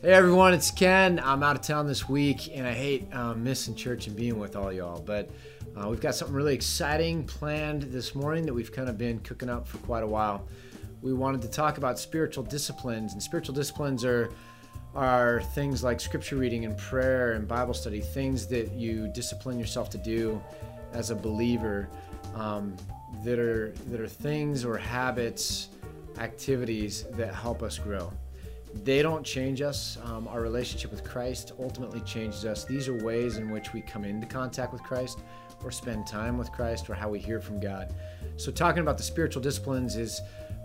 Hey everyone, it's Ken. I'm out of town this week and I hate um, missing church and being with all y'all, but uh, we've got something really exciting planned this morning that we've kind of been cooking up for quite a while. We wanted to talk about spiritual disciplines, and spiritual disciplines are are things like scripture reading and prayer and Bible study, things that you discipline yourself to do as a believer um, that are that are things or habits, activities that help us grow they don't change us. Um, our relationship with Christ ultimately changes us. These are ways in which we come into contact with Christ or spend time with Christ or how we hear from God. So, talking about the spiritual disciplines is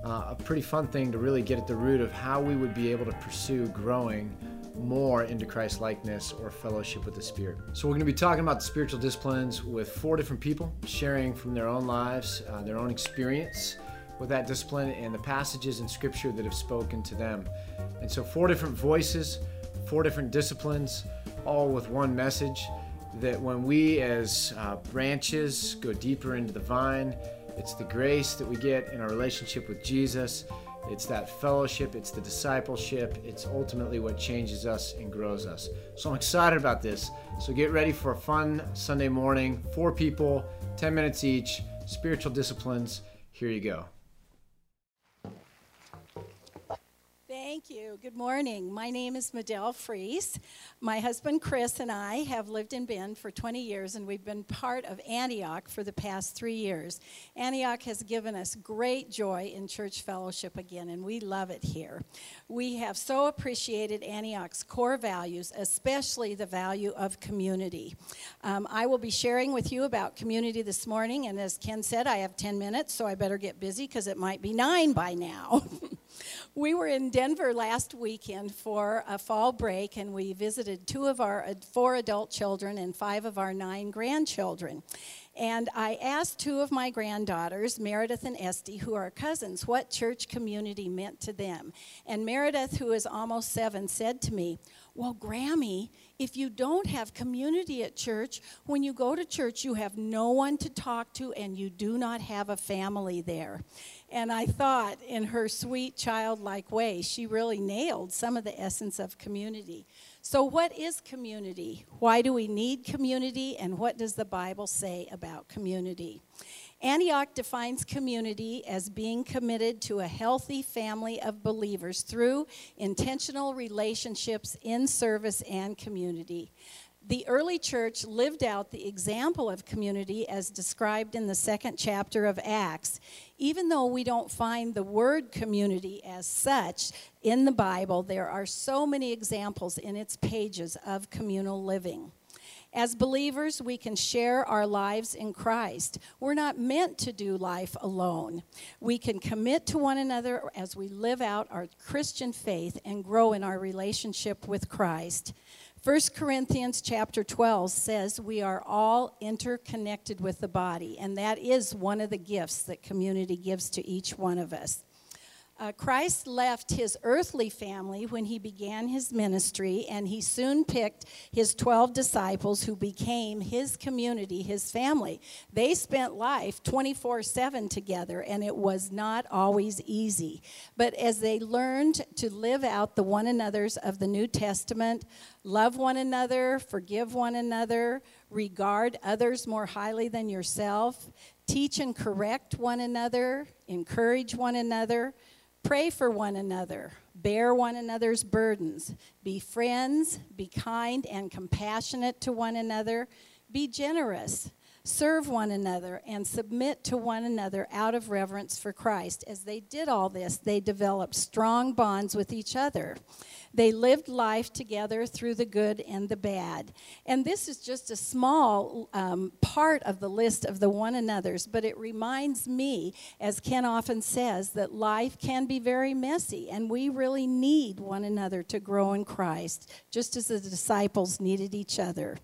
uh, a pretty fun thing to really get at the root of how we would be able to pursue growing more into Christ likeness or fellowship with the Spirit. So, we're going to be talking about the spiritual disciplines with four different people sharing from their own lives, uh, their own experience with that discipline, and the passages in Scripture that have spoken to them. And so, four different voices, four different disciplines, all with one message that when we as uh, branches go deeper into the vine, it's the grace that we get in our relationship with Jesus. It's that fellowship, it's the discipleship, it's ultimately what changes us and grows us. So I'm excited about this. So get ready for a fun Sunday morning. Four people, 10 minutes each, spiritual disciplines. Here you go. Thank you. Good morning. My name is Madel Fries. My husband Chris and I have lived in Bend for 20 years, and we've been part of Antioch for the past three years. Antioch has given us great joy in church fellowship again, and we love it here. We have so appreciated Antioch's core values, especially the value of community. Um, I will be sharing with you about community this morning, and as Ken said, I have 10 minutes, so I better get busy because it might be nine by now. we were in Denver last weekend for a fall break, and we visited two of our four adult children and five of our nine grandchildren. And I asked two of my granddaughters, Meredith and Esty, who are cousins, what church community meant to them. And Meredith, who is almost seven, said to me, Well, Grammy, if you don't have community at church, when you go to church, you have no one to talk to and you do not have a family there. And I thought, in her sweet, childlike way, she really nailed some of the essence of community. So, what is community? Why do we need community? And what does the Bible say about community? Antioch defines community as being committed to a healthy family of believers through intentional relationships in service and community the early church lived out the example of community as described in the second chapter of Acts. Even though we don't find the word community as such in the Bible, there are so many examples in its pages of communal living. As believers, we can share our lives in Christ. We're not meant to do life alone. We can commit to one another as we live out our Christian faith and grow in our relationship with Christ. 1 Corinthians chapter 12 says we are all interconnected with the body, and that is one of the gifts that community gives to each one of us. Uh, Christ left his earthly family when he began his ministry, and he soon picked his 12 disciples who became his community, his family. They spent life 24 7 together, and it was not always easy. But as they learned to live out the one another's of the New Testament, love one another, forgive one another, regard others more highly than yourself, teach and correct one another, encourage one another, Pray for one another, bear one another's burdens, be friends, be kind and compassionate to one another, be generous, serve one another, and submit to one another out of reverence for Christ. As they did all this, they developed strong bonds with each other. They lived life together through the good and the bad. And this is just a small um, part of the list of the one another's, but it reminds me, as Ken often says, that life can be very messy, and we really need one another to grow in Christ, just as the disciples needed each other.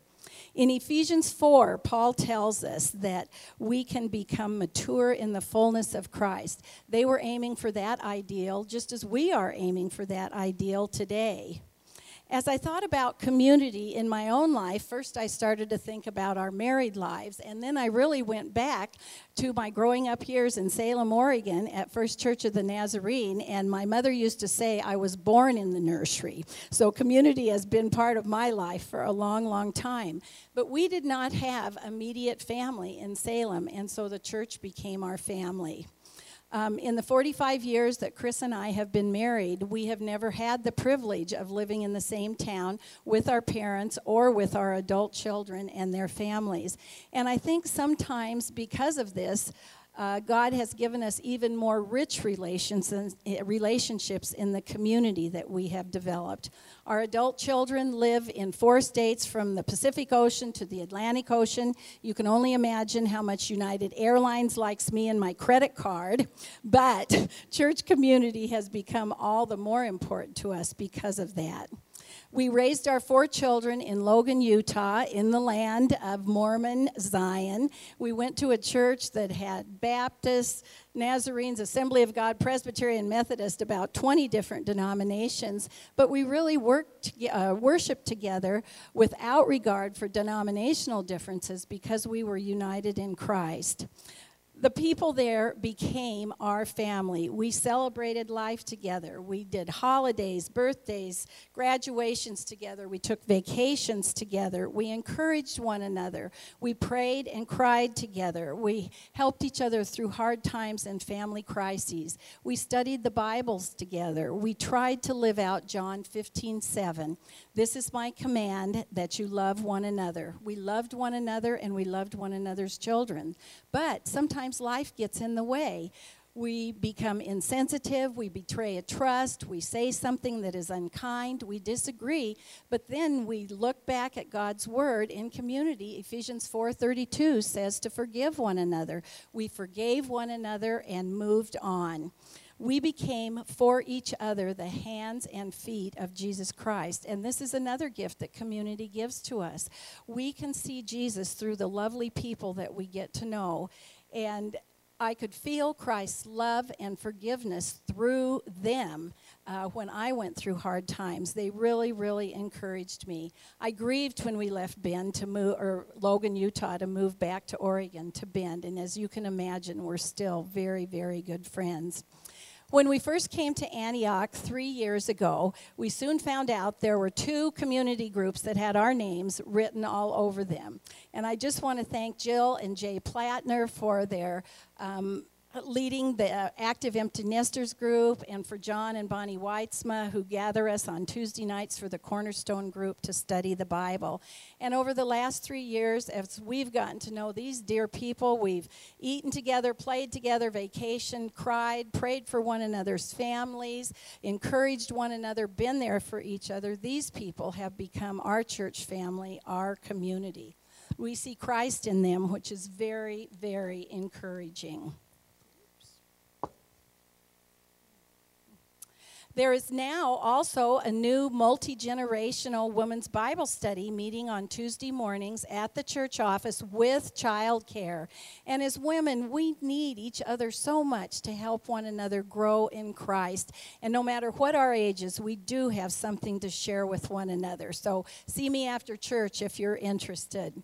In Ephesians 4, Paul tells us that we can become mature in the fullness of Christ. They were aiming for that ideal just as we are aiming for that ideal today. As I thought about community in my own life, first I started to think about our married lives, and then I really went back to my growing up years in Salem, Oregon at First Church of the Nazarene, and my mother used to say I was born in the nursery. So community has been part of my life for a long, long time. But we did not have immediate family in Salem, and so the church became our family. Um, in the 45 years that Chris and I have been married, we have never had the privilege of living in the same town with our parents or with our adult children and their families. And I think sometimes because of this, uh, God has given us even more rich relations and, uh, relationships in the community that we have developed. Our adult children live in four states from the Pacific Ocean to the Atlantic Ocean. You can only imagine how much United Airlines likes me and my credit card, but church community has become all the more important to us because of that. We raised our four children in Logan, Utah, in the land of Mormon Zion. We went to a church that had Baptists, Nazarenes, Assembly of God, Presbyterian, Methodist, about 20 different denominations. But we really worked, uh, worshiped together without regard for denominational differences because we were united in Christ the people there became our family. We celebrated life together. We did holidays, birthdays, graduations together. We took vacations together. We encouraged one another. We prayed and cried together. We helped each other through hard times and family crises. We studied the Bibles together. We tried to live out John 15 7. This is my command that you love one another. We loved one another and we loved one another's children. But sometimes life gets in the way. We become insensitive, we betray a trust, we say something that is unkind, we disagree, but then we look back at God's word in community. Ephesians 4:32 says to forgive one another. We forgave one another and moved on we became for each other the hands and feet of Jesus Christ. And this is another gift that community gives to us. We can see Jesus through the lovely people that we get to know. And I could feel Christ's love and forgiveness through them uh, when I went through hard times. They really, really encouraged me. I grieved when we left Bend to move, or Logan, Utah, to move back to Oregon to Bend. And as you can imagine, we're still very, very good friends. When we first came to Antioch three years ago, we soon found out there were two community groups that had our names written all over them. And I just want to thank Jill and Jay Plattner for their um, leading the uh, Active Empty Nesters group, and for John and Bonnie Weitzma, who gather us on Tuesday nights for the Cornerstone group to study the Bible. And over the last three years, as we've gotten to know these dear people, we've eaten together, played together, vacationed, cried, prayed for one another's families, encouraged one another, been there for each other. These people have become our church family, our community. We see Christ in them, which is very, very encouraging. There is now also a new multi generational women's Bible study meeting on Tuesday mornings at the church office with childcare. And as women, we need each other so much to help one another grow in Christ. And no matter what our ages, we do have something to share with one another. So see me after church if you're interested.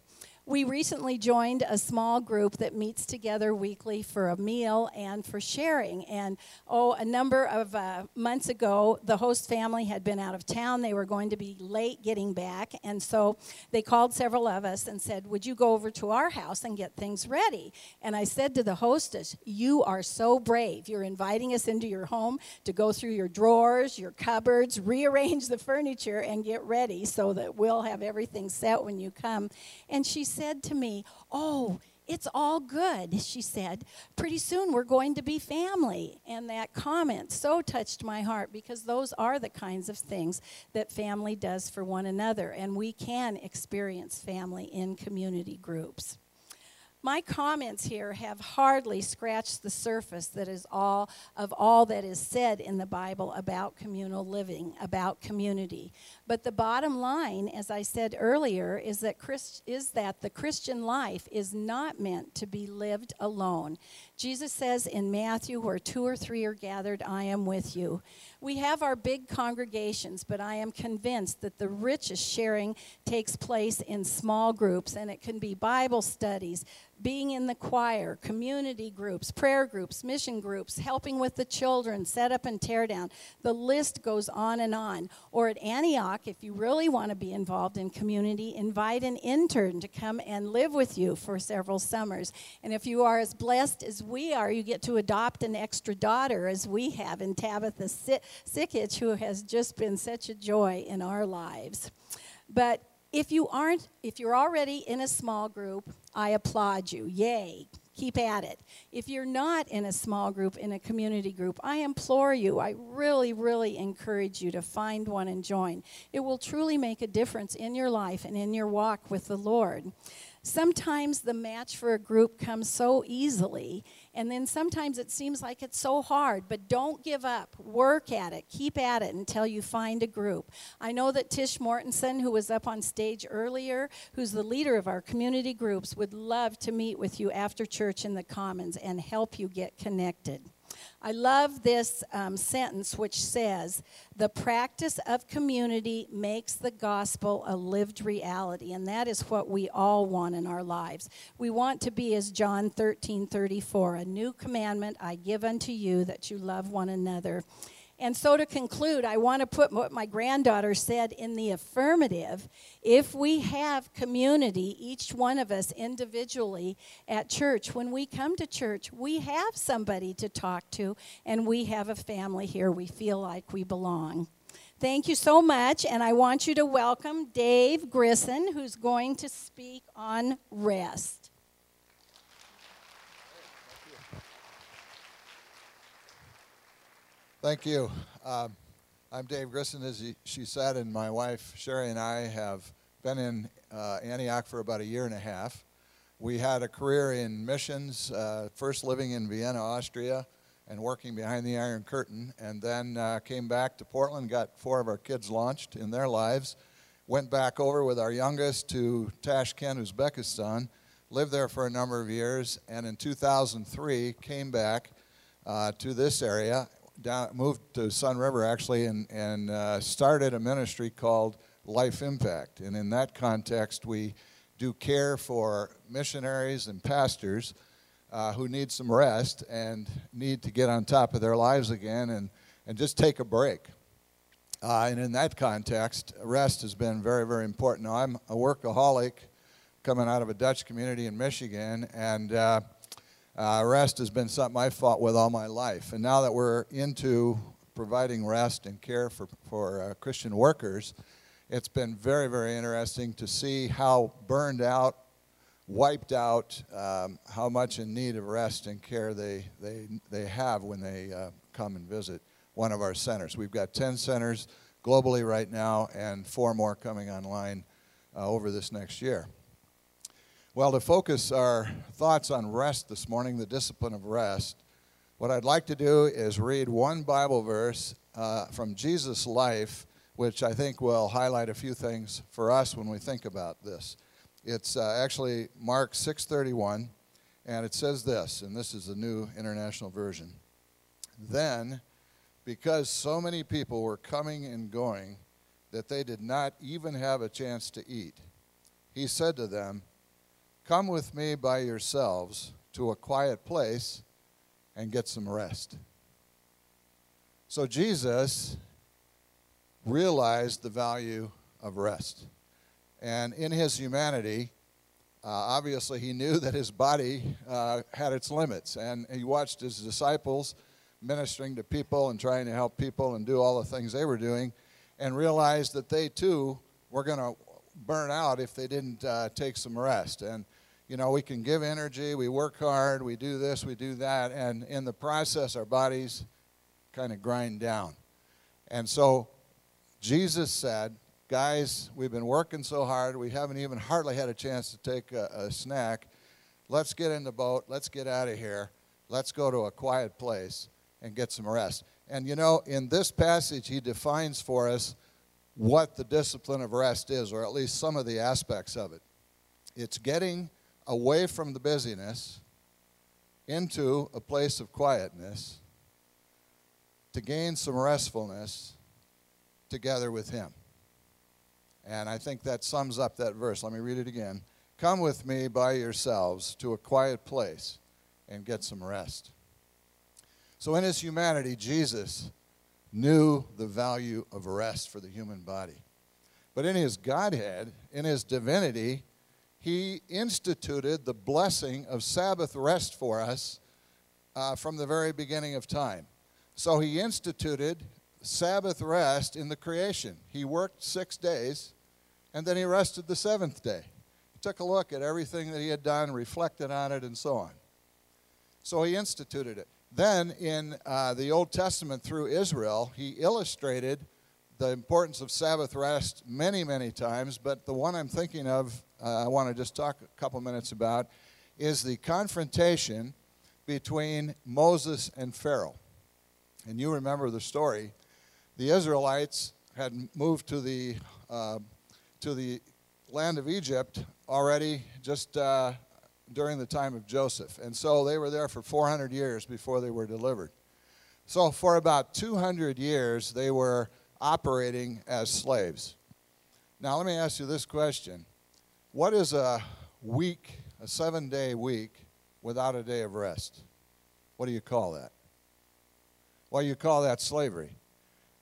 We recently joined a small group that meets together weekly for a meal and for sharing. And oh, a number of uh, months ago, the host family had been out of town. They were going to be late getting back. And so they called several of us and said, Would you go over to our house and get things ready? And I said to the hostess, You are so brave. You're inviting us into your home to go through your drawers, your cupboards, rearrange the furniture, and get ready so that we'll have everything set when you come. And she said to me, Oh, it's all good, she said. Pretty soon we're going to be family. And that comment so touched my heart because those are the kinds of things that family does for one another. And we can experience family in community groups. My comments here have hardly scratched the surface that is all of all that is said in the Bible about communal living, about community. But the bottom line, as I said earlier, is that Christ, is that the Christian life is not meant to be lived alone. Jesus says in Matthew, where two or three are gathered, I am with you. We have our big congregations, but I am convinced that the richest sharing takes place in small groups, and it can be Bible studies, being in the choir, community groups, prayer groups, mission groups, helping with the children, set up and tear down. The list goes on and on. Or at Antioch, if you really want to be involved in community, invite an intern to come and live with you for several summers. And if you are as blessed as we are, you get to adopt an extra daughter, as we have in Tabitha Sikich, who has just been such a joy in our lives. But if you aren't, if you're already in a small group, I applaud you. Yay. Keep at it. If you're not in a small group, in a community group, I implore you, I really, really encourage you to find one and join. It will truly make a difference in your life and in your walk with the Lord. Sometimes the match for a group comes so easily, and then sometimes it seems like it's so hard, but don't give up. Work at it. Keep at it until you find a group. I know that Tish Mortensen, who was up on stage earlier, who's the leader of our community groups, would love to meet with you after church in the Commons and help you get connected. I love this um, sentence which says, The practice of community makes the gospel a lived reality. And that is what we all want in our lives. We want to be as John 13 34, a new commandment I give unto you that you love one another. And so to conclude, I want to put what my granddaughter said in the affirmative. If we have community, each one of us individually at church, when we come to church, we have somebody to talk to, and we have a family here. We feel like we belong. Thank you so much, and I want you to welcome Dave Grissom, who's going to speak on rest. Thank you. Um, I'm Dave Grisson, as he, she said, and my wife Sherry and I have been in uh, Antioch for about a year and a half. We had a career in missions, uh, first living in Vienna, Austria, and working behind the Iron Curtain, and then uh, came back to Portland, got four of our kids launched in their lives, went back over with our youngest to Tashkent, Uzbekistan, lived there for a number of years, and in 2003 came back uh, to this area down, moved to Sunriver actually and, and uh, started a ministry called Life Impact. And in that context, we do care for missionaries and pastors uh, who need some rest and need to get on top of their lives again and, and just take a break. Uh, and in that context, rest has been very, very important. Now, I'm a workaholic coming out of a Dutch community in Michigan, and uh, rest has been something I've fought with all my life. And now that we're into providing rest and care for, for uh, Christian workers, it's been very, very interesting to see how burned out, wiped out, um, how much in need of rest and care they, they, they have when they uh, come and visit one of our centers. We've got 10 centers globally right now and four more coming online uh, over this next year. Well, to focus our thoughts on rest this morning, the discipline of rest, what I'd like to do is read one Bible verse uh, from Jesus' life, which I think will highlight a few things for us when we think about this. It's uh, actually Mark 6:31, and it says this, and this is the New International Version. Then, because so many people were coming and going that they did not even have a chance to eat, he said to them, Come with me by yourselves to a quiet place and get some rest. So Jesus realized the value of rest. And in his humanity, uh, obviously, he knew that his body uh, had its limits. And he watched his disciples ministering to people and trying to help people and do all the things they were doing and realized that they too were going to burn out if they didn't uh, take some rest. And you know, we can give energy, we work hard, we do this, we do that, and in the process, our bodies kind of grind down. And so Jesus said, Guys, we've been working so hard, we haven't even hardly had a chance to take a, a snack. Let's get in the boat, let's get out of here, let's go to a quiet place and get some rest. And you know, in this passage, he defines for us what the discipline of rest is, or at least some of the aspects of it. It's getting away from the busyness into a place of quietness to gain some restfulness together with Him. And I think that sums up that verse. Let me read it again. Come with me by yourselves to a quiet place and get some rest. So, in his humanity, Jesus knew the value of rest for the human body. But in his Godhead, in his divinity, he instituted the blessing of Sabbath rest for us uh, from the very beginning of time. So he instituted Sabbath rest in the creation. He worked six days, and then he rested the seventh day. He took a look at everything that he had done, reflected on it, and so on. So he instituted it. Then in uh, the Old Testament through Israel, he illustrated the importance of Sabbath rest many, many times, but the one I'm thinking of, I want to just talk a couple minutes about, is the confrontation between Moses and Pharaoh. And you remember the story. The Israelites had moved to the, uh, to the land of Egypt already just uh, during the time of Joseph. And so they were there for 400 years before they were delivered. So for about 200 years, they were operating as slaves. Now, let me ask you this question What is a week, a seven day week, without a day of rest? What do you call that? Well, you call that slavery.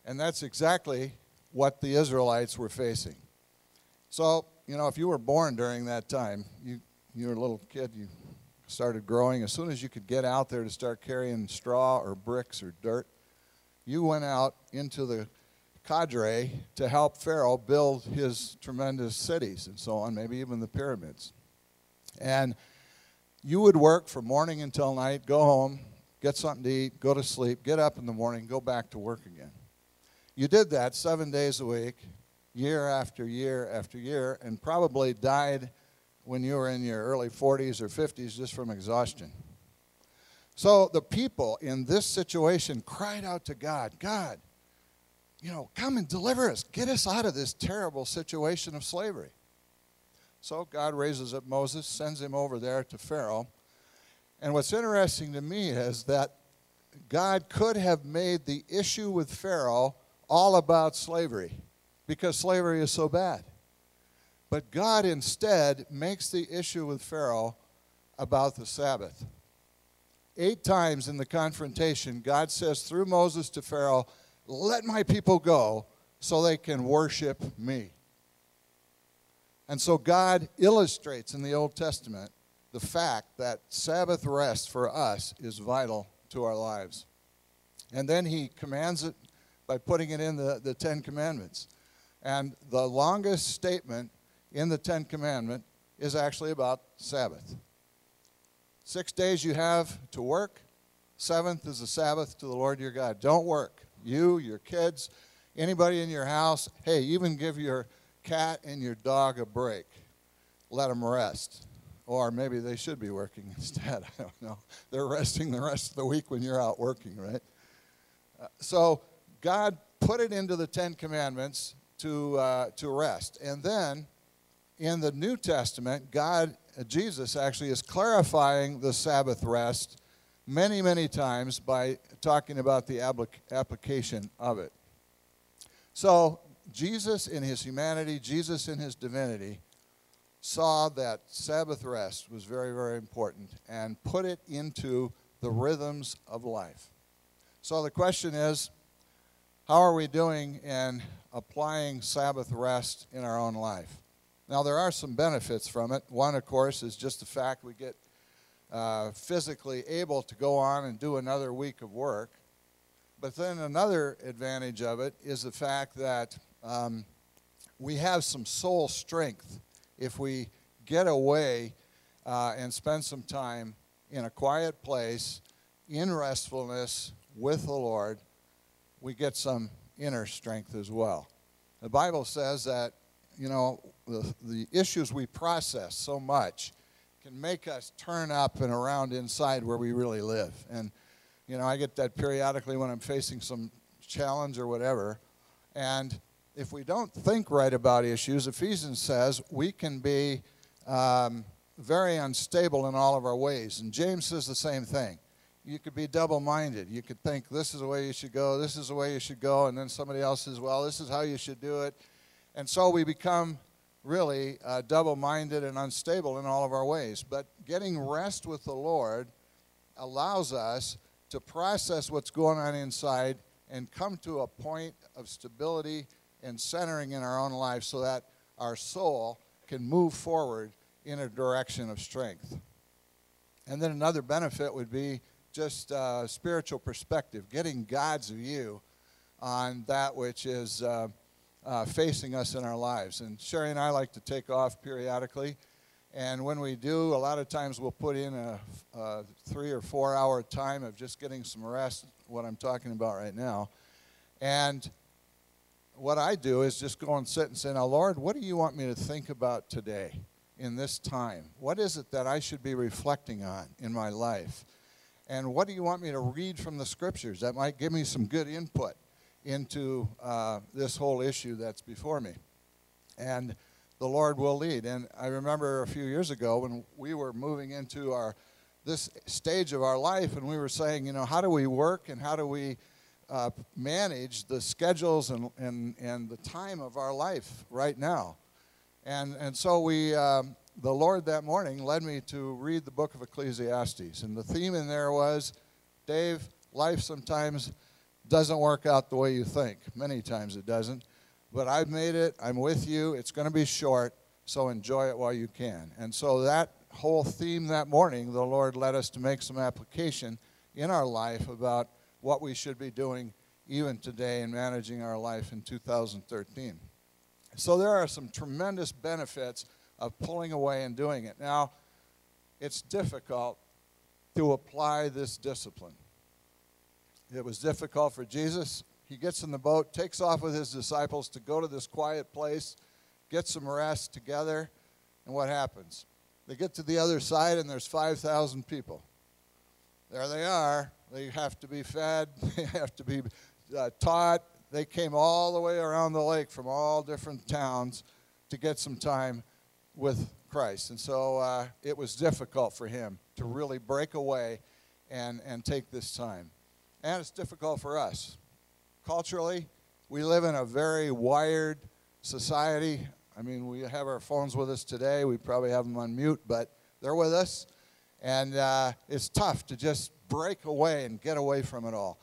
And that's exactly what the Israelites were facing. So, you know, if you were born during that time, you, you were a little kid, you started growing. As soon as you could get out there to start carrying straw or bricks or dirt, you went out into the cadre to help Pharaoh build his tremendous cities and so on, maybe even the pyramids. And you would work from morning until night, go home, get something to eat, go to sleep, get up in the morning, go back to work again. You did that seven days a week, year after year after year, and probably died when you were in your early 40s or 50s just from exhaustion. So the people in this situation cried out to God God, you know, come and deliver us. Get us out of this terrible situation of slavery. So God raises up Moses, sends him over there to Pharaoh. And what's interesting to me is that God could have made the issue with Pharaoh all about slavery because slavery is so bad. But God instead makes the issue with Pharaoh about the Sabbath. Eight times in the confrontation, God says through Moses to Pharaoh, let my people go so they can worship me. And so God illustrates in the Old Testament the fact that Sabbath rest for us is vital to our lives. And then he commands it by putting it in the, the Ten Commandments. And the longest statement in the Ten Commandment is actually about Sabbath. Six days you have to work, seventh is the Sabbath to the Lord your God. Don't work you, your kids, anybody in your house. Hey, even give your cat and your dog a break. Let them rest. Or maybe they should be working instead. I don't know. They're resting the rest of the week when you're out working, right? Uh, so God put it into the Ten Commandments to, uh, to rest. And then in the New Testament, God, uh, Jesus actually is clarifying the Sabbath rest many, many times by talking about the application of it. So, Jesus in his humanity, Jesus in his divinity, saw that Sabbath rest was very, very important and put it into the rhythms of life. So, the question is how are we doing in applying Sabbath rest in our own life? Now, there are some benefits from it. One, of course, is just the fact we get uh, physically able to go on and do another week of work. But then another advantage of it is the fact that um, we have some soul strength if we get away uh, and spend some time in a quiet place, in restfulness with the Lord, we get some inner strength as well. The Bible says that, you know, the, the issues we process so much can make us turn up and around inside where we really live. And, you know, I get that periodically when I'm facing some challenge or whatever. And if we don't think right about issues, Ephesians says we can be um, very unstable in all of our ways. And James says the same thing. you could be double minded. You could think this is the way you should go, this is the way you should go, and then somebody else says, well, this is how you should do it. And so we become really uh, double minded and unstable in all of our ways. But getting rest with the Lord allows us to process what's going on inside and come to a point of stability and centering in our own life so that our soul can move forward in a direction of strength. And then another benefit would be just uh, spiritual perspective, getting God's view on that which is uh, uh, facing us in our lives. And Sherry and I like to take off periodically. And when we do, a lot of times we'll put in a, a three or four hour time of just getting some rest, what I'm talking about right now. And what I do is just go and sit and say, Now, Lord, what do you want me to think about today in this time? What is it that I should be reflecting on in my life? And what do you want me to read from the scriptures that might give me some good input into uh, this whole issue that's before me? And the Lord will lead. And I remember a few years ago when we were moving into our this stage of our life, and we were saying, you know, how do we work and how do we uh, manage the schedules and, and, and the time of our life right now? And, and so we, um, the Lord that morning led me to read the book of Ecclesiastes. And the theme in there was Dave, life sometimes doesn't work out the way you think. Many times it doesn't. But I've made it. I'm with you. It's going to be short, so enjoy it while you can. And so that whole theme that morning, the Lord led us to make some application in our life about what we should be doing even today in managing our life in 2013. So there are some tremendous benefits of pulling away and doing it. Now, it's difficult to apply this discipline. It was difficult for Jesus. He gets in the boat, takes off with his disciples to go to this quiet place, get some rest together, and what happens? They get to the other side, and there's 5,000 people. There they are. They have to be fed, they have to be uh, taught. They came all the way around the lake from all different towns to get some time with Christ. And so uh, it was difficult for him to really break away and, and take this time. And it's difficult for us. Culturally, we live in a very wired society. I mean, we have our phones with us today. We probably have them on mute, but they're with us. And uh, it's tough to just break away and get away from it all.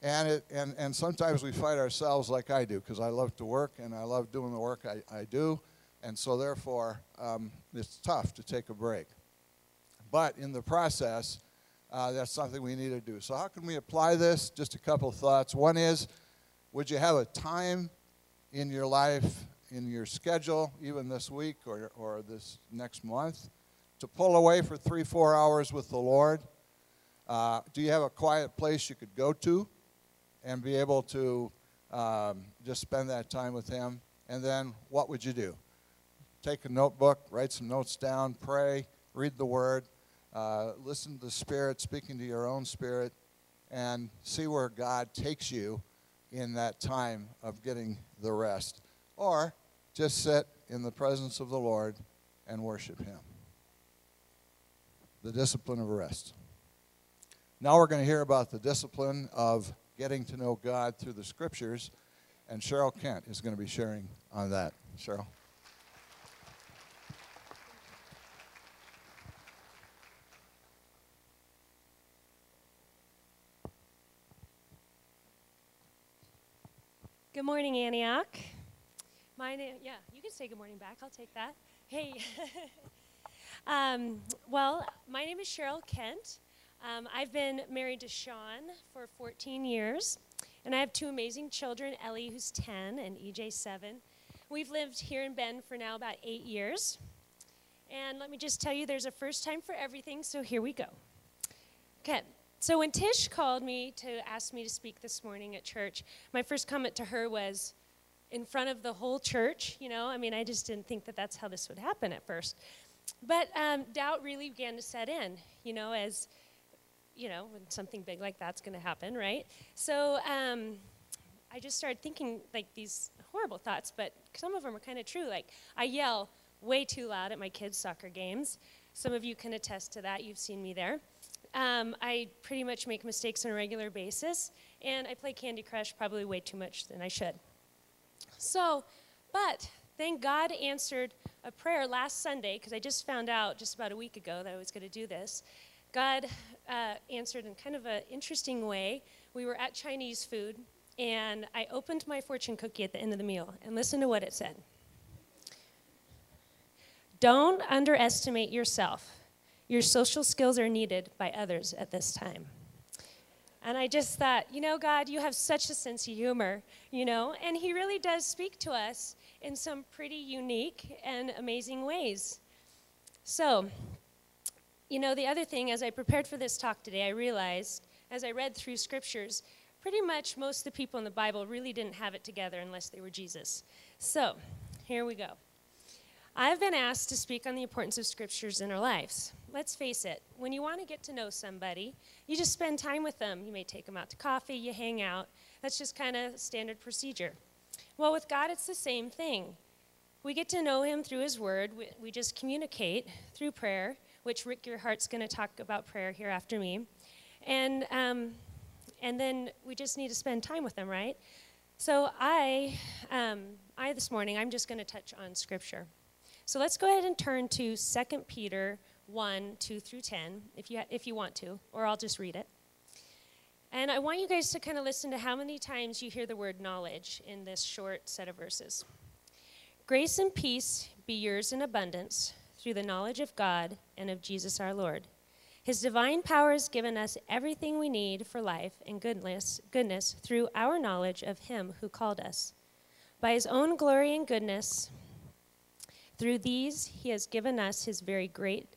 And, it, and, and sometimes we fight ourselves like I do because I love to work and I love doing the work I, I do. And so, therefore, um, it's tough to take a break. But in the process, uh, that's something we need to do. So, how can we apply this? Just a couple of thoughts. One is would you have a time in your life, in your schedule, even this week or, or this next month, to pull away for three, four hours with the Lord? Uh, do you have a quiet place you could go to and be able to um, just spend that time with Him? And then what would you do? take a notebook, write some notes down, pray, read the Word, uh, listen to the Spirit speaking to your own spirit, and see where God takes you in that time of getting the rest. Or just sit in the presence of the Lord and worship Him. The discipline of rest. Now we're going to hear about the discipline of getting to know God through the Scriptures, and Cheryl Kent is going to be sharing on that. Cheryl. Good morning, Antioch. My name, yeah, you can say good morning back. I'll take that. Hey. um, well, my name is Cheryl Kent. Um, I've been married to Sean for 14 years, and I have two amazing children Ellie, who's 10, and EJ, 7. We've lived here in Bend for now about eight years. And let me just tell you, there's a first time for everything, so here we go. Okay, so when Tish called me to ask me to speak this morning at church, my first comment to her was, in front of the whole church, you know, I mean, I just didn't think that that's how this would happen at first. But um, doubt really began to set in, you know, as, you know, when something big like that's going to happen, right? So um, I just started thinking like these horrible thoughts, but some of them are kind of true. Like, I yell way too loud at my kids' soccer games. Some of you can attest to that. You've seen me there. Um, I pretty much make mistakes on a regular basis, and I play Candy Crush probably way too much than I should. So, but thank God answered a prayer last Sunday, because I just found out just about a week ago that I was going to do this. God uh, answered in kind of an interesting way. We were at Chinese food, and I opened my fortune cookie at the end of the meal, and listen to what it said. Don't underestimate yourself. Your social skills are needed by others at this time. And I just thought, you know, God, you have such a sense of humor, you know, and He really does speak to us in some pretty unique and amazing ways. So, you know, the other thing, as I prepared for this talk today, I realized as I read through scriptures, pretty much most of the people in the Bible really didn't have it together unless they were Jesus. So, here we go. I've been asked to speak on the importance of scriptures in our lives. Let's face it, when you want to get to know somebody, you just spend time with them. You may take them out to coffee, you hang out. That's just kind of standard procedure. Well, with God, it's the same thing. We get to know Him through His Word. We, we just communicate through prayer, which Rick Gearhart's going to talk about prayer here after me. And, um, and then we just need to spend time with them, right? So I, um, I this morning, I'm just going to touch on Scripture. So let's go ahead and turn to 2 Peter 1, 2 through 10, if you, if you want to, or I'll just read it. And I want you guys to kind of listen to how many times you hear the word knowledge in this short set of verses. Grace and peace be yours in abundance through the knowledge of God and of Jesus our Lord. His divine power has given us everything we need for life and goodness, goodness through our knowledge of Him who called us. By His own glory and goodness, through these, he has given us his very great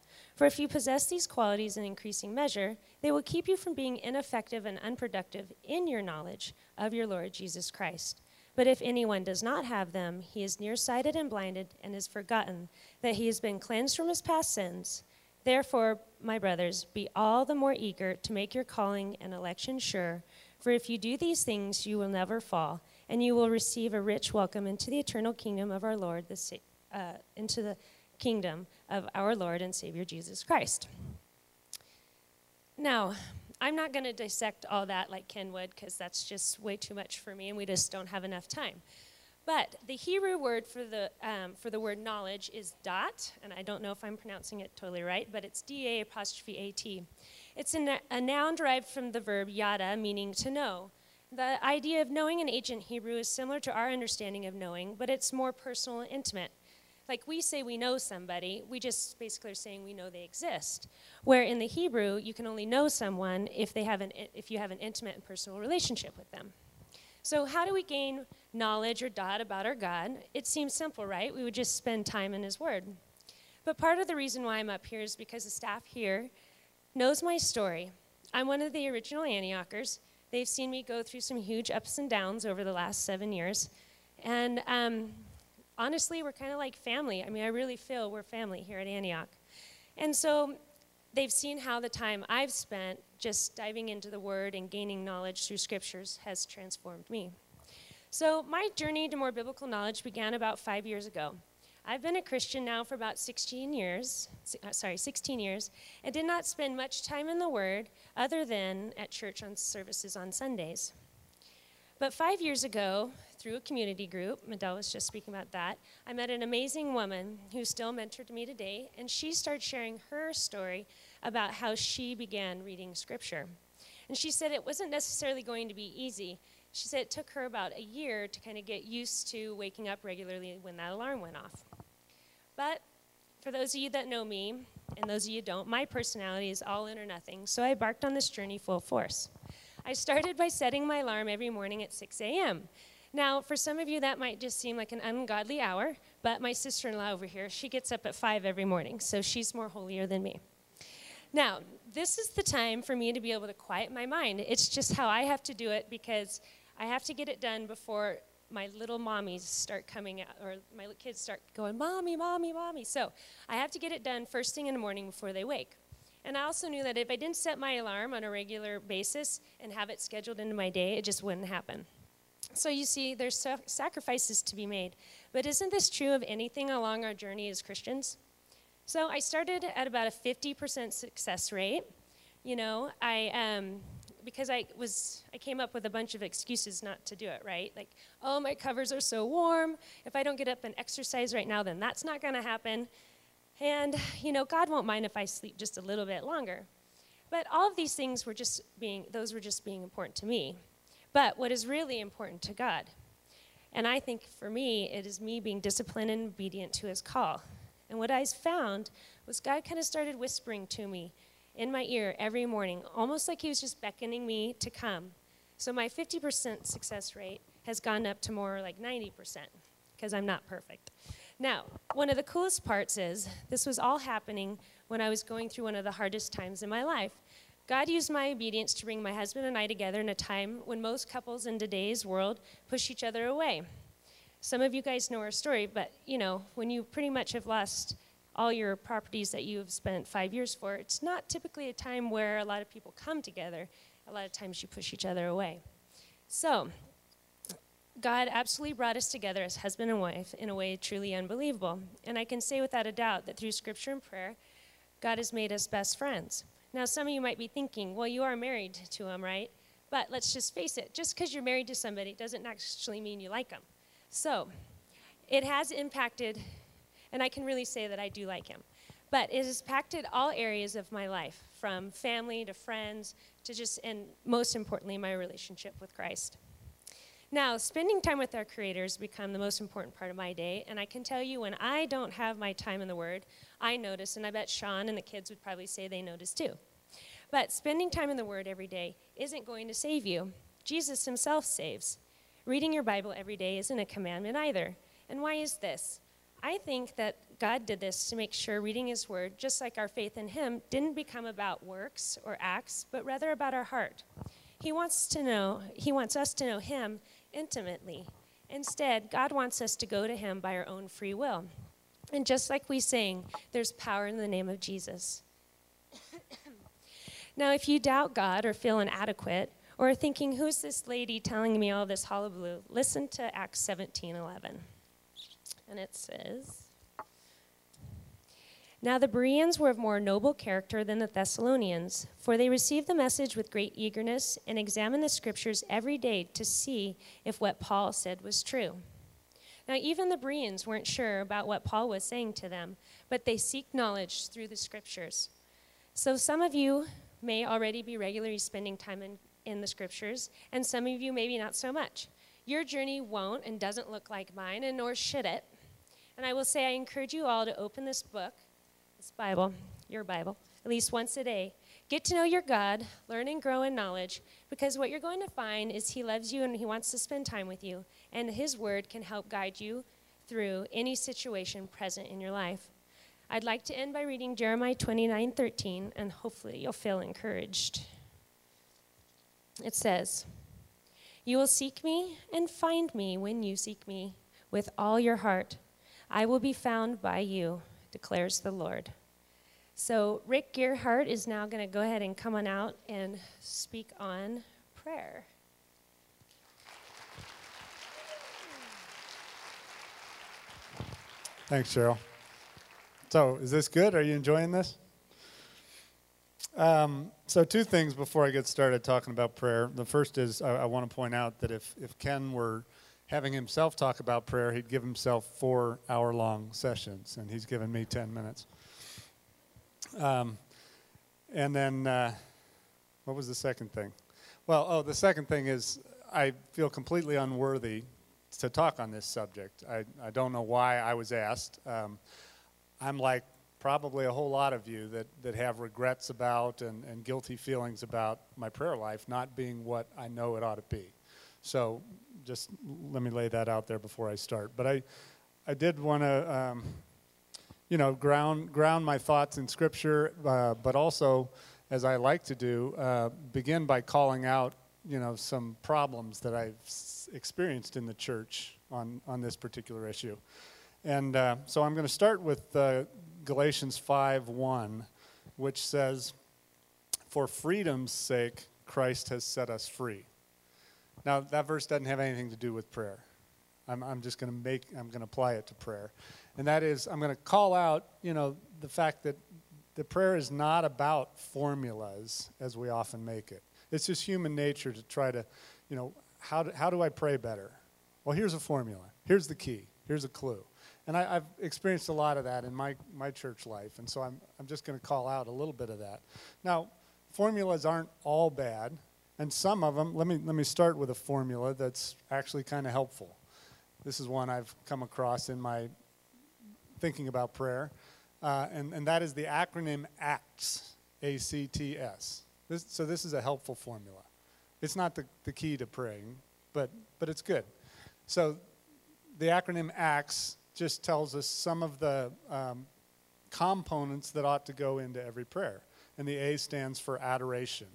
For if you possess these qualities in increasing measure, they will keep you from being ineffective and unproductive in your knowledge of your Lord Jesus Christ. But if anyone does not have them, he is nearsighted and blinded and is forgotten that he has been cleansed from his past sins. Therefore, my brothers, be all the more eager to make your calling and election sure, for if you do these things, you will never fall, and you will receive a rich welcome into the eternal kingdom of our Lord, the, uh, into the kingdom of our Lord and Savior Jesus Christ. Now, I'm not going to dissect all that like Ken would because that's just way too much for me and we just don't have enough time. But the Hebrew word for the, um, for the word knowledge is dot, and I don't know if I'm pronouncing it totally right, but it's D A apostrophe A T. It's a, a noun derived from the verb yada, meaning to know. The idea of knowing in ancient Hebrew is similar to our understanding of knowing, but it's more personal and intimate like we say we know somebody, we just basically are saying we know they exist. Where in the Hebrew, you can only know someone if, they have an, if you have an intimate and personal relationship with them. So, how do we gain knowledge or dot about our God? It seems simple, right? We would just spend time in His Word. But part of the reason why I'm up here is because the staff here knows my story. I'm one of the original Antiochers. They've seen me go through some huge ups and downs over the last seven years. And um, honestly, we're kind of like family. I mean, I really feel we're family here at Antioch. And so they've seen how the time I've spent just diving into the Word and gaining knowledge through scriptures has transformed me. So my journey to more biblical knowledge began about five years ago. I've been a Christian now for about 16 years, uh, sorry, 16 years, and did not spend much time in the Word other than at church on services on Sundays. But five years ago, through a community group, Medell was just speaking about that, I met an amazing woman who still mentored me today, and she started sharing her story about how she began reading scripture. And she said it wasn't necessarily going to be easy. She said it took her about a year to kind of get used to waking up regularly when that alarm went off. But for those of you that know me, and those of you don't, my personality is all in or nothing, so I embarked on this journey full force. I started by setting my alarm every morning at 6 a.m. Now, for some of you, that might just seem like an ungodly hour, but my sister in law over here, she gets up at 5 every morning, so she's more holier than me. Now, this is the time for me to be able to quiet my mind. It's just how I have to do it because I have to get it done before my little mommies start coming out, or my kids start going, Mommy, Mommy, Mommy. So I have to get it done first thing in the morning before they wake. And I also knew that if I didn't set my alarm on a regular basis and have it scheduled into my day, it just wouldn't happen. So you see, there's sacrifices to be made. But isn't this true of anything along our journey as Christians? So I started at about a 50% success rate. You know, I um, because I was I came up with a bunch of excuses not to do it, right? Like, oh, my covers are so warm. If I don't get up and exercise right now, then that's not going to happen. And, you know, God won't mind if I sleep just a little bit longer. But all of these things were just being those were just being important to me. But what is really important to God? And I think for me, it is me being disciplined and obedient to his call. And what I found was God kind of started whispering to me in my ear every morning, almost like he was just beckoning me to come. So my 50% success rate has gone up to more like 90% because I'm not perfect. Now, one of the coolest parts is this was all happening when I was going through one of the hardest times in my life. God used my obedience to bring my husband and I together in a time when most couples in today's world push each other away. Some of you guys know our story, but you know, when you pretty much have lost all your properties that you've spent five years for, it's not typically a time where a lot of people come together. A lot of times you push each other away. So, God absolutely brought us together as husband and wife in a way truly unbelievable. And I can say without a doubt that through scripture and prayer, God has made us best friends. Now, some of you might be thinking, well, you are married to him, right? But let's just face it, just because you're married to somebody doesn't actually mean you like them. So, it has impacted and I can really say that I do like him. But it has impacted all areas of my life, from family to friends to just, and most importantly, my relationship with Christ. Now, spending time with our Creator has become the most important part of my day, and I can tell you when I don't have my time in the Word, I notice, and I bet Sean and the kids would probably say they notice too. But spending time in the Word every day isn't going to save you. Jesus Himself saves. Reading your Bible every day isn't a commandment either. And why is this? I think that God did this to make sure reading His Word, just like our faith in Him, didn't become about works or acts, but rather about our heart. He wants to know, He wants us to know Him intimately. Instead, God wants us to go to Him by our own free will. And just like we sing, there's power in the name of Jesus. now, if you doubt God or feel inadequate, or are thinking, who's this lady telling me all this hullabaloo? Listen to Acts 17 11 and it says Now the Bereans were of more noble character than the Thessalonians, for they received the message with great eagerness and examined the scriptures every day to see if what Paul said was true. Now, even the Bereans weren't sure about what Paul was saying to them, but they seek knowledge through the scriptures. So, some of you may already be regularly spending time in, in the scriptures, and some of you maybe not so much. Your journey won't and doesn't look like mine, and nor should it. And I will say, I encourage you all to open this book, this Bible, your Bible, at least once a day. Get to know your God, learn and grow in knowledge, because what you're going to find is He loves you and He wants to spend time with you, and His Word can help guide you through any situation present in your life. I'd like to end by reading Jeremiah 29 13, and hopefully you'll feel encouraged. It says, You will seek me and find me when you seek me with all your heart. I will be found by you, declares the Lord. So, Rick Gearhart is now going to go ahead and come on out and speak on prayer. Thanks, Cheryl. So, is this good? Are you enjoying this? Um, so, two things before I get started talking about prayer. The first is I, I want to point out that if, if Ken were having himself talk about prayer, he'd give himself four hour long sessions, and he's given me 10 minutes. Um, and then, uh, what was the second thing? Well, oh, the second thing is I feel completely unworthy to talk on this subject. I, I don't know why I was asked. Um, I'm like probably a whole lot of you that, that have regrets about and, and guilty feelings about my prayer life not being what I know it ought to be. So just let me lay that out there before I start. But I, I did want to, um, you know, ground ground my thoughts in Scripture, uh, but also, as I like to do, uh, begin by calling out, you know, some problems that I've experienced in the church on, on this particular issue. And uh, so I'm going to start with uh, Galatians 5 1, which says, For freedom's sake, Christ has set us free. Now, that verse doesn't have anything to do with prayer. I'm, I'm just going to make, I'm going to apply it to prayer. And that is, I'm going to call out, you know, the fact that the prayer is not about formulas as we often make it. It's just human nature to try to, you know, how do, how do I pray better? Well, here's a formula. Here's the key. Here's a clue. And I, have experienced a lot of that in my, my church life. And so I'm, I'm just going to call out a little bit of that. Now, formulas aren't all bad. And some of them, let me, let me start with a formula that's actually kind of helpful. This is one I've come across in my thinking about prayer, uh, and, and that is the acronym ACTS, A C T S. So this is a helpful formula. It's not the, the key to praying, but, but it's good. So the acronym ACTS just tells us some of the um, components that ought to go into every prayer. And the A stands for adoration.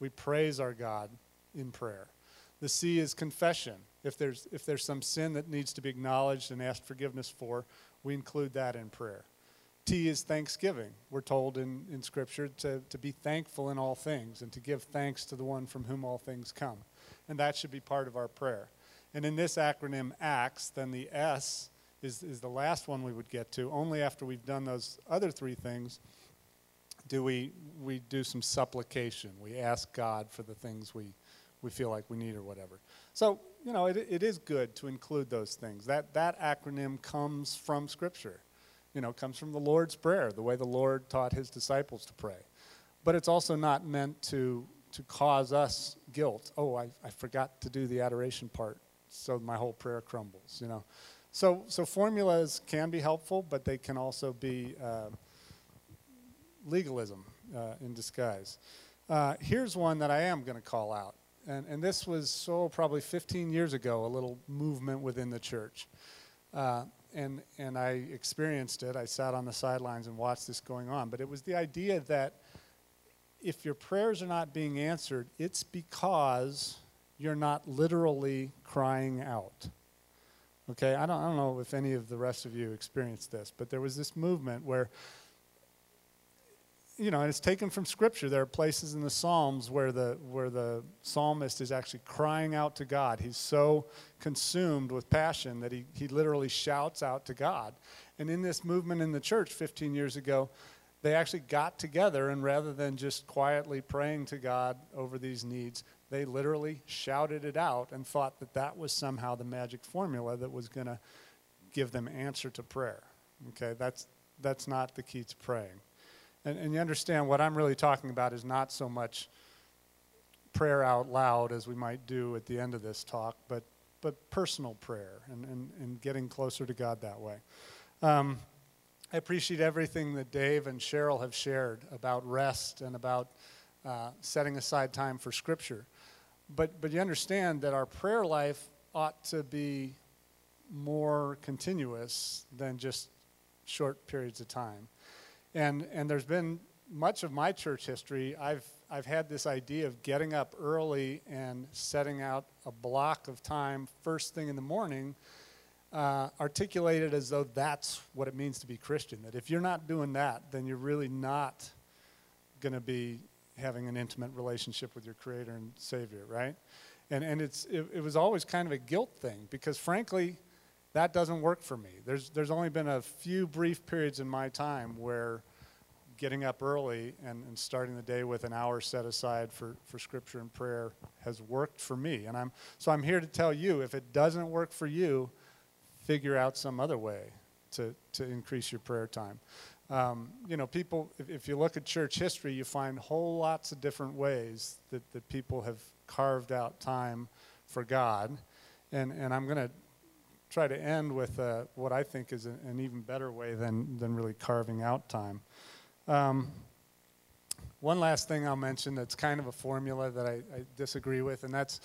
We praise our God in prayer. The C is confession. If there's, if there's some sin that needs to be acknowledged and asked forgiveness for, we include that in prayer. T is thanksgiving. We're told in, in Scripture to, to be thankful in all things and to give thanks to the one from whom all things come. And that should be part of our prayer. And in this acronym ACTS, then the S is, is the last one we would get to. Only after we've done those other three things do we, we do some supplication. We ask God for the things we, we feel like we need or whatever. So, you know, it, it is good to include those things. That, that acronym comes from Scripture. You know, comes from the Lord's Prayer, the way the Lord taught his disciples to pray. But it's also not meant to, to cause us guilt. Oh, I, I forgot to do the adoration part, so my whole prayer crumbles, you know. So, so formulas can be helpful, but they can also be uh, legalism uh, in disguise. Uh, here's one that I am going to call out. And, and this was so probably 15 years ago, a little movement within the church. Uh, and, and I experienced it. I sat on the sidelines and watched this going on. But it was the idea that if your prayers are not being answered, it's because you're not literally crying out. Okay, I don't, I don't know if any of the rest of you experienced this, but there was this movement where you know, and it's taken from Scripture. There are places in the Psalms where the where the psalmist is actually crying out to God. He's so consumed with passion that he he literally shouts out to God. And in this movement in the church 15 years ago, they actually got together and rather than just quietly praying to God over these needs, they literally shouted it out and thought that that was somehow the magic formula that was going to give them answer to prayer. Okay, that's that's not the key to praying. And, and you understand what I'm really talking about is not so much prayer out loud as we might do at the end of this talk, but, but personal prayer and, and, and getting closer to God that way. Um, I appreciate everything that Dave and Cheryl have shared about rest and about uh, setting aside time for Scripture. But, but you understand that our prayer life ought to be more continuous than just short periods of time. And, and there's been much of my church history, I've, I've had this idea of getting up early and setting out a block of time first thing in the morning, uh, articulated as though that's what it means to be Christian. That if you're not doing that, then you're really not going to be having an intimate relationship with your Creator and Savior, right? And, and it's, it, it was always kind of a guilt thing because, frankly, that doesn't work for me. There's, there's only been a few brief periods in my time where getting up early and, and starting the day with an hour set aside for, for scripture and prayer has worked for me. And I'm, so I'm here to tell you if it doesn't work for you, figure out some other way to, to increase your prayer time. Um, you know, people, if, if you look at church history, you find whole lots of different ways that, that people have carved out time for God. And, and I'm going to try to end with uh, what I think is a, an even better way than, than really carving out time. Um, one last thing I'll mention that's kind of a formula that I, I disagree with, and that's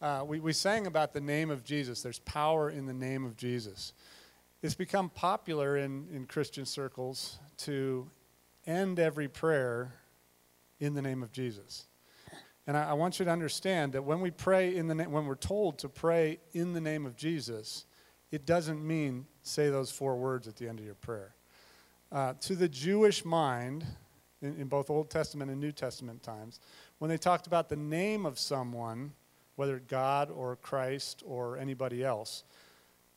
uh, we, we sang about the name of Jesus. There's power in the name of Jesus. It's become popular in, in Christian circles to end every prayer in the name of Jesus. And I, I want you to understand that when we pray in the na- when we're told to pray in the name of Jesus, it doesn't mean say those four words at the end of your prayer. Uh, to the Jewish mind, in, in both Old Testament and New Testament times, when they talked about the name of someone, whether God or Christ or anybody else,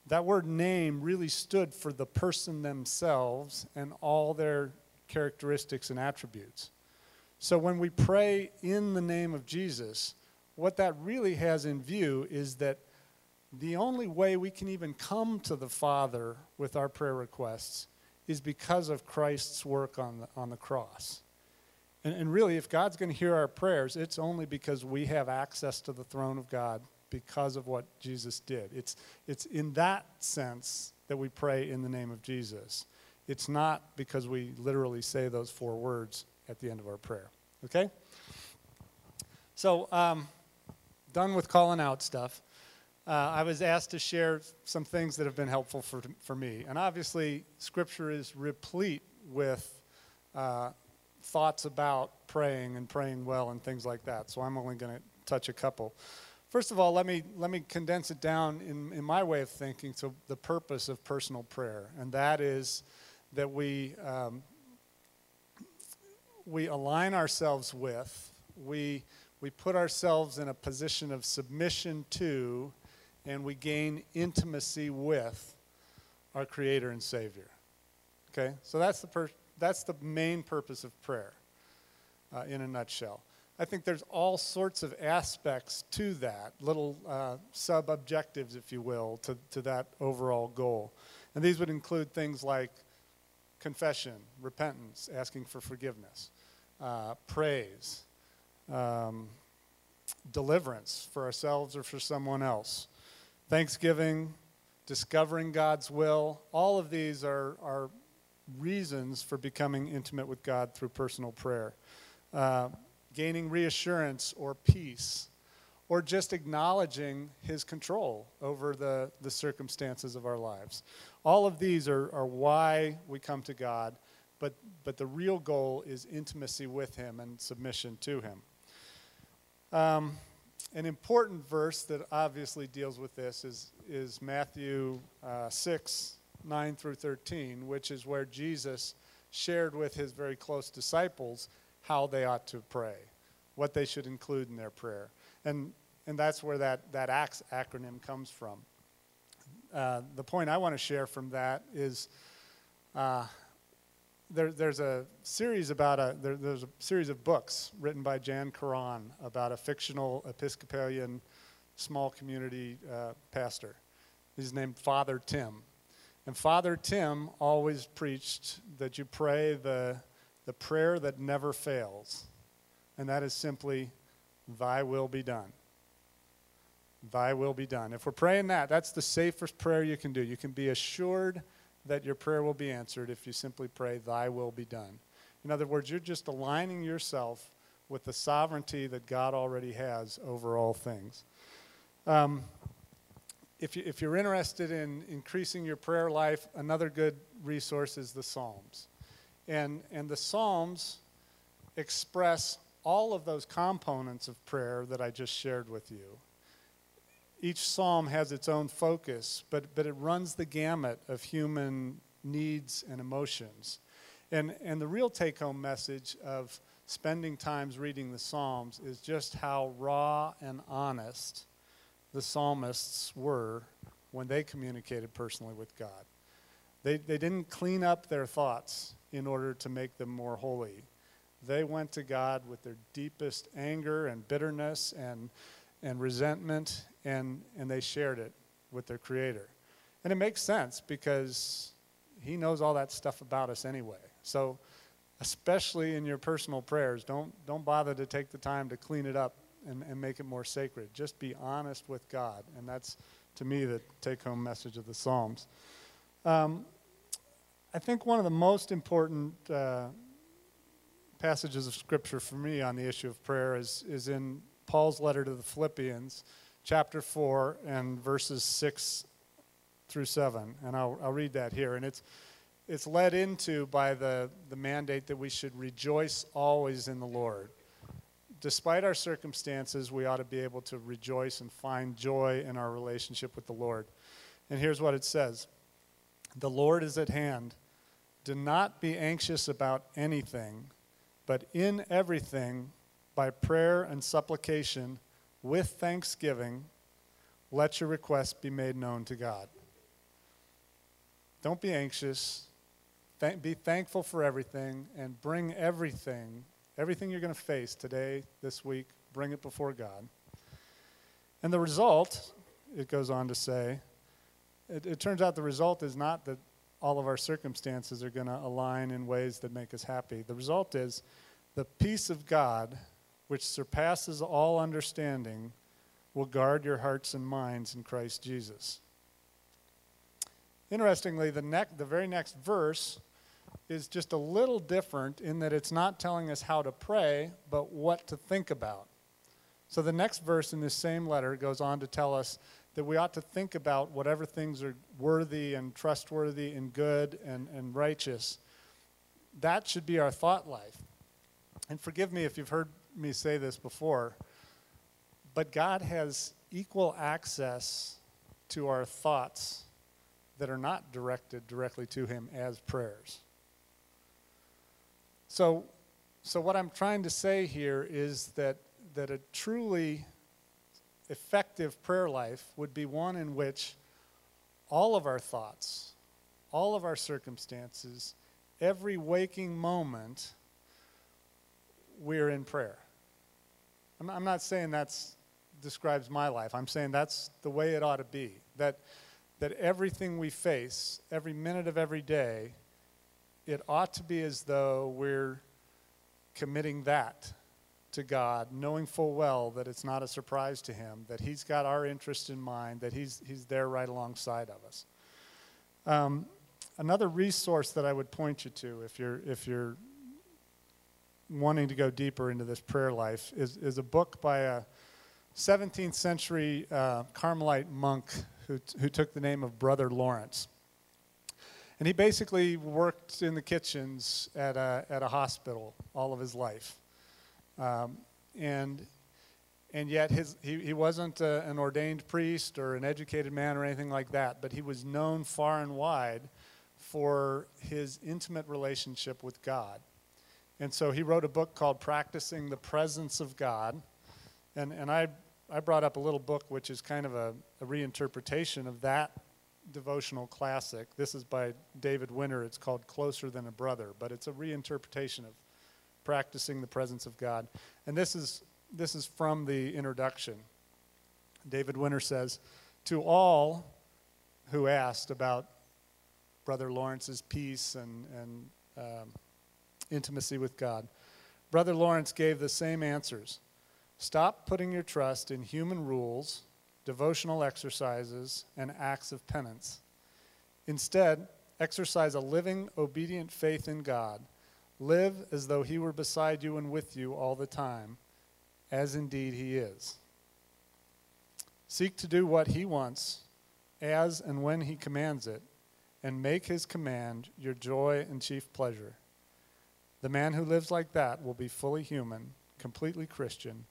that word name really stood for the person themselves and all their characteristics and attributes. So when we pray in the name of Jesus, what that really has in view is that the only way we can even come to the Father with our prayer requests is because of Christ's work on the, on the cross. And, and really, if God's going to hear our prayers, it's only because we have access to the throne of God because of what Jesus did. It's, it's in that sense that we pray in the name of Jesus. It's not because we literally say those four words at the end of our prayer. Okay? So, um, done with calling out stuff. Uh, I was asked to share some things that have been helpful for, for me. And obviously, Scripture is replete with uh, thoughts about praying and praying well and things like that. So I'm only going to touch a couple. First of all, let me, let me condense it down in, in my way of thinking to the purpose of personal prayer. And that is that we, um, we align ourselves with, we, we put ourselves in a position of submission to, and we gain intimacy with our Creator and Savior. Okay? So that's the, per- that's the main purpose of prayer uh, in a nutshell. I think there's all sorts of aspects to that, little uh, sub objectives, if you will, to, to that overall goal. And these would include things like confession, repentance, asking for forgiveness, uh, praise, um, deliverance for ourselves or for someone else, thanksgiving, discovering God's will. All of these are, are reasons for becoming intimate with God through personal prayer. Uh, gaining reassurance or peace, or just acknowledging his control over the, the circumstances of our lives. All of these are, are why we come to God, but, but the real goal is intimacy with him and submission to him. Um, an important verse that obviously deals with this is, is Matthew uh, 6, 9 through 13, which is where Jesus shared with his very close disciples how they ought to pray, what they should include in their prayer. And, and that's where that, that ACTS acronym comes from. Uh, the point I want to share from that is uh, there, there's a series about a there, there's a series of books written by Jan Karon about a fictional Episcopalian small community uh, pastor. He's named Father Tim, and Father Tim always preached that you pray the the prayer that never fails, and that is simply, Thy will be done. Thy will be done. If we're praying that, that's the safest prayer you can do. You can be assured that your prayer will be answered if you simply pray, Thy will be done. In other words, you're just aligning yourself with the sovereignty that God already has over all things. Um, if, you, if you're interested in increasing your prayer life, another good resource is the Psalms. And, and the Psalms express all of those components of prayer that I just shared with you. Each psalm has its own focus, but, but it runs the gamut of human needs and emotions. And, and the real take home message of spending times reading the Psalms is just how raw and honest the psalmists were when they communicated personally with God. They, they didn't clean up their thoughts in order to make them more holy. They went to God with their deepest anger and bitterness and, and resentment, and, and they shared it with their Creator. And it makes sense because He knows all that stuff about us anyway. So, especially in your personal prayers, don't, don't bother to take the time to clean it up and, and make it more sacred. Just be honest with God. And that's, to me, the take home message of the Psalms. Um, I think one of the most important uh, passages of Scripture for me on the issue of prayer is, is in Paul's letter to the Philippians, chapter 4, and verses 6 through 7. And I'll, I'll read that here. And it's, it's led into by the, the mandate that we should rejoice always in the Lord. despite our circumstances, we ought to be able to rejoice and find joy in our relationship with the Lord. And here's what it says The Lord is at hand. Do not be anxious about anything, but in everything, by prayer and supplication, with thanksgiving, let your requests be made known to God. Don't be anxious. Th- be thankful for everything and bring everything, everything you're going to face today, this week, bring it before God. And the result, it goes on to say, it, it turns out the result is not that all of our circumstances are going to align in ways that make us happy. The result is the peace of God, which surpasses all understanding, will guard your hearts and minds in Christ Jesus. Interestingly, the, ne- the very next verse is just a little different in that it's not telling us how to pray, but what to think about. So the next verse in this same letter goes on to tell us that we ought to think about whatever things are worthy and trustworthy and good and, and righteous. That should be our thought life. And forgive me if you've heard me say this before, but God has equal access to our thoughts that are not directed directly to Him as prayers. So, so what I'm trying to say here is that, that a truly effective prayer life would be one in which all of our thoughts, all of our circumstances, every waking moment, we're in prayer. I'm, I'm not saying that describes my life. I'm saying that's the way it ought to be. That, that everything we face, every minute of every day, it ought to be as though we're committing that to God, knowing full well that it's not a surprise to Him, that He's got our interest in mind, that He's, he's there right alongside of us. Um, another resource that I would point you to if you're, if you're wanting to go deeper into this prayer life is, is a book by a 17th century uh, Carmelite monk who, who took the name of Brother Lawrence. And he basically worked in the kitchens at a, at a hospital all of his life. Um, and, and yet his, he, he wasn't a, an ordained priest or an educated man or anything like that, but he was known far and wide for his intimate relationship with God. And so he wrote a book called Practicing the Presence of God. And, and I, I brought up a little book which is kind of a, a reinterpretation of that devotional classic. This is by David Winter. It's called Closer Than a Brother, but it's a reinterpretation of practicing the presence of God. And this is, this is from the introduction. David Winter says, To all who asked about Brother Lawrence's peace and, and um, intimacy with God, Brother Lawrence gave the same answers. Stop putting your trust in human rules, devotional exercises, and acts of penance. Instead, exercise a living, obedient faith in God Live as though he were beside you and with you all the time, as indeed he is. Seek to do what he wants, as and when he commands it, and make his command your joy and chief pleasure. The man who lives like that will be fully human, completely Christian,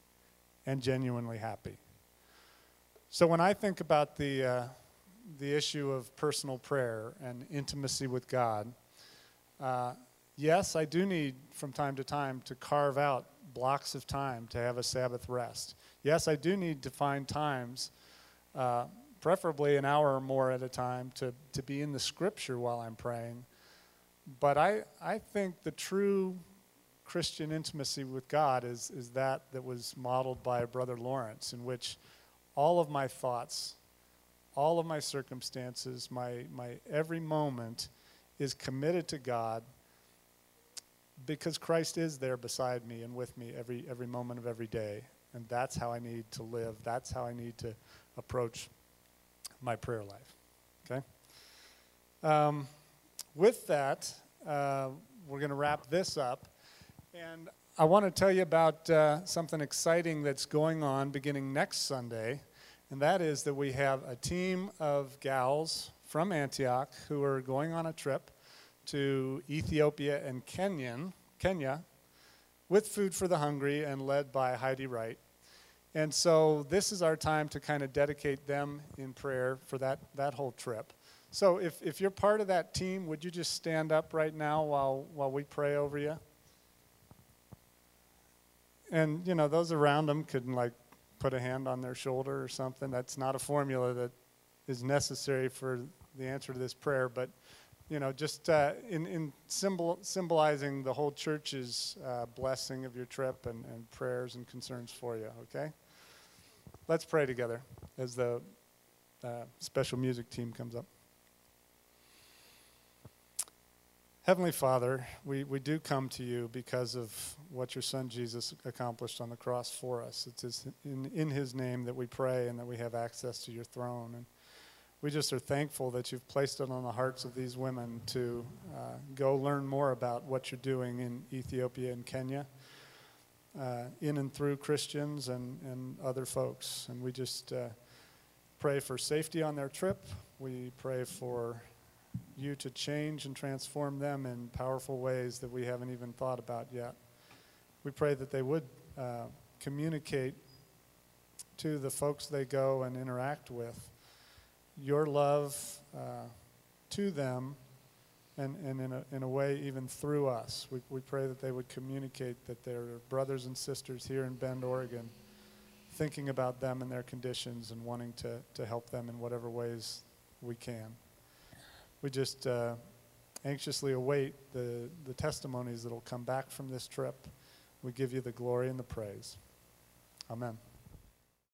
and genuinely happy. So when I think about the, uh, the issue of personal prayer and intimacy with God, uh, yes, I do need from time to time to carve out blocks of time to have a Sabbath rest. Yes, I do need to find times, uh, preferably an hour or more at a time, to, to be in the scripture while I'm praying. But I, I think the true Christian intimacy with God is, is that that was modeled by Brother Lawrence, in which all of my thoughts, all of my circumstances, my, my every moment is committed to God because Christ is there beside me and with me every, every moment of every day. And that's how I need to live. That's how I need to approach my prayer life. Okay? Um, with that, uh, we're going to wrap this up. And I want to tell you about uh, something exciting that's going on beginning next Sunday. And that is that we have a team of gals from Antioch who are going on a trip to Ethiopia and Kenyan, Kenya with Food for the Hungry and led by Heidi Wright. And so this is our time to kind of dedicate them in prayer for that, that whole trip. So if, if you're part of that team, would you just stand up right now while, while we pray over you? And, you know, those around them could like put a hand on their shoulder or something. That's not a formula that is necessary for the answer to this prayer, but you know, just uh, in, in symbol, symbolizing the whole church's uh, blessing of your trip and, and prayers and concerns for you, okay? Let's pray together as the uh, special music team comes up. Heavenly Father, we, we do come to you because of what your Son Jesus accomplished on the cross for us. It's in, in his name that we pray and that we have access to your throne. And we just are thankful that you've placed it on the hearts of these women to uh, go learn more about what you're doing in Ethiopia and Kenya, uh, in and through Christians and, and other folks. And we just uh, pray for safety on their trip. We pray for you to change and transform them in powerful ways that we haven't even thought about yet. We pray that they would uh, communicate to the folks they go and interact with your love uh, to them and, and in, a, in a way even through us. We, we pray that they would communicate that their brothers and sisters here in Bend, Oregon, thinking about them and their conditions and wanting to, to help them in whatever ways we can. We just uh, anxiously await the, the testimonies that will come back from this trip. We give you the glory and the praise. Amen.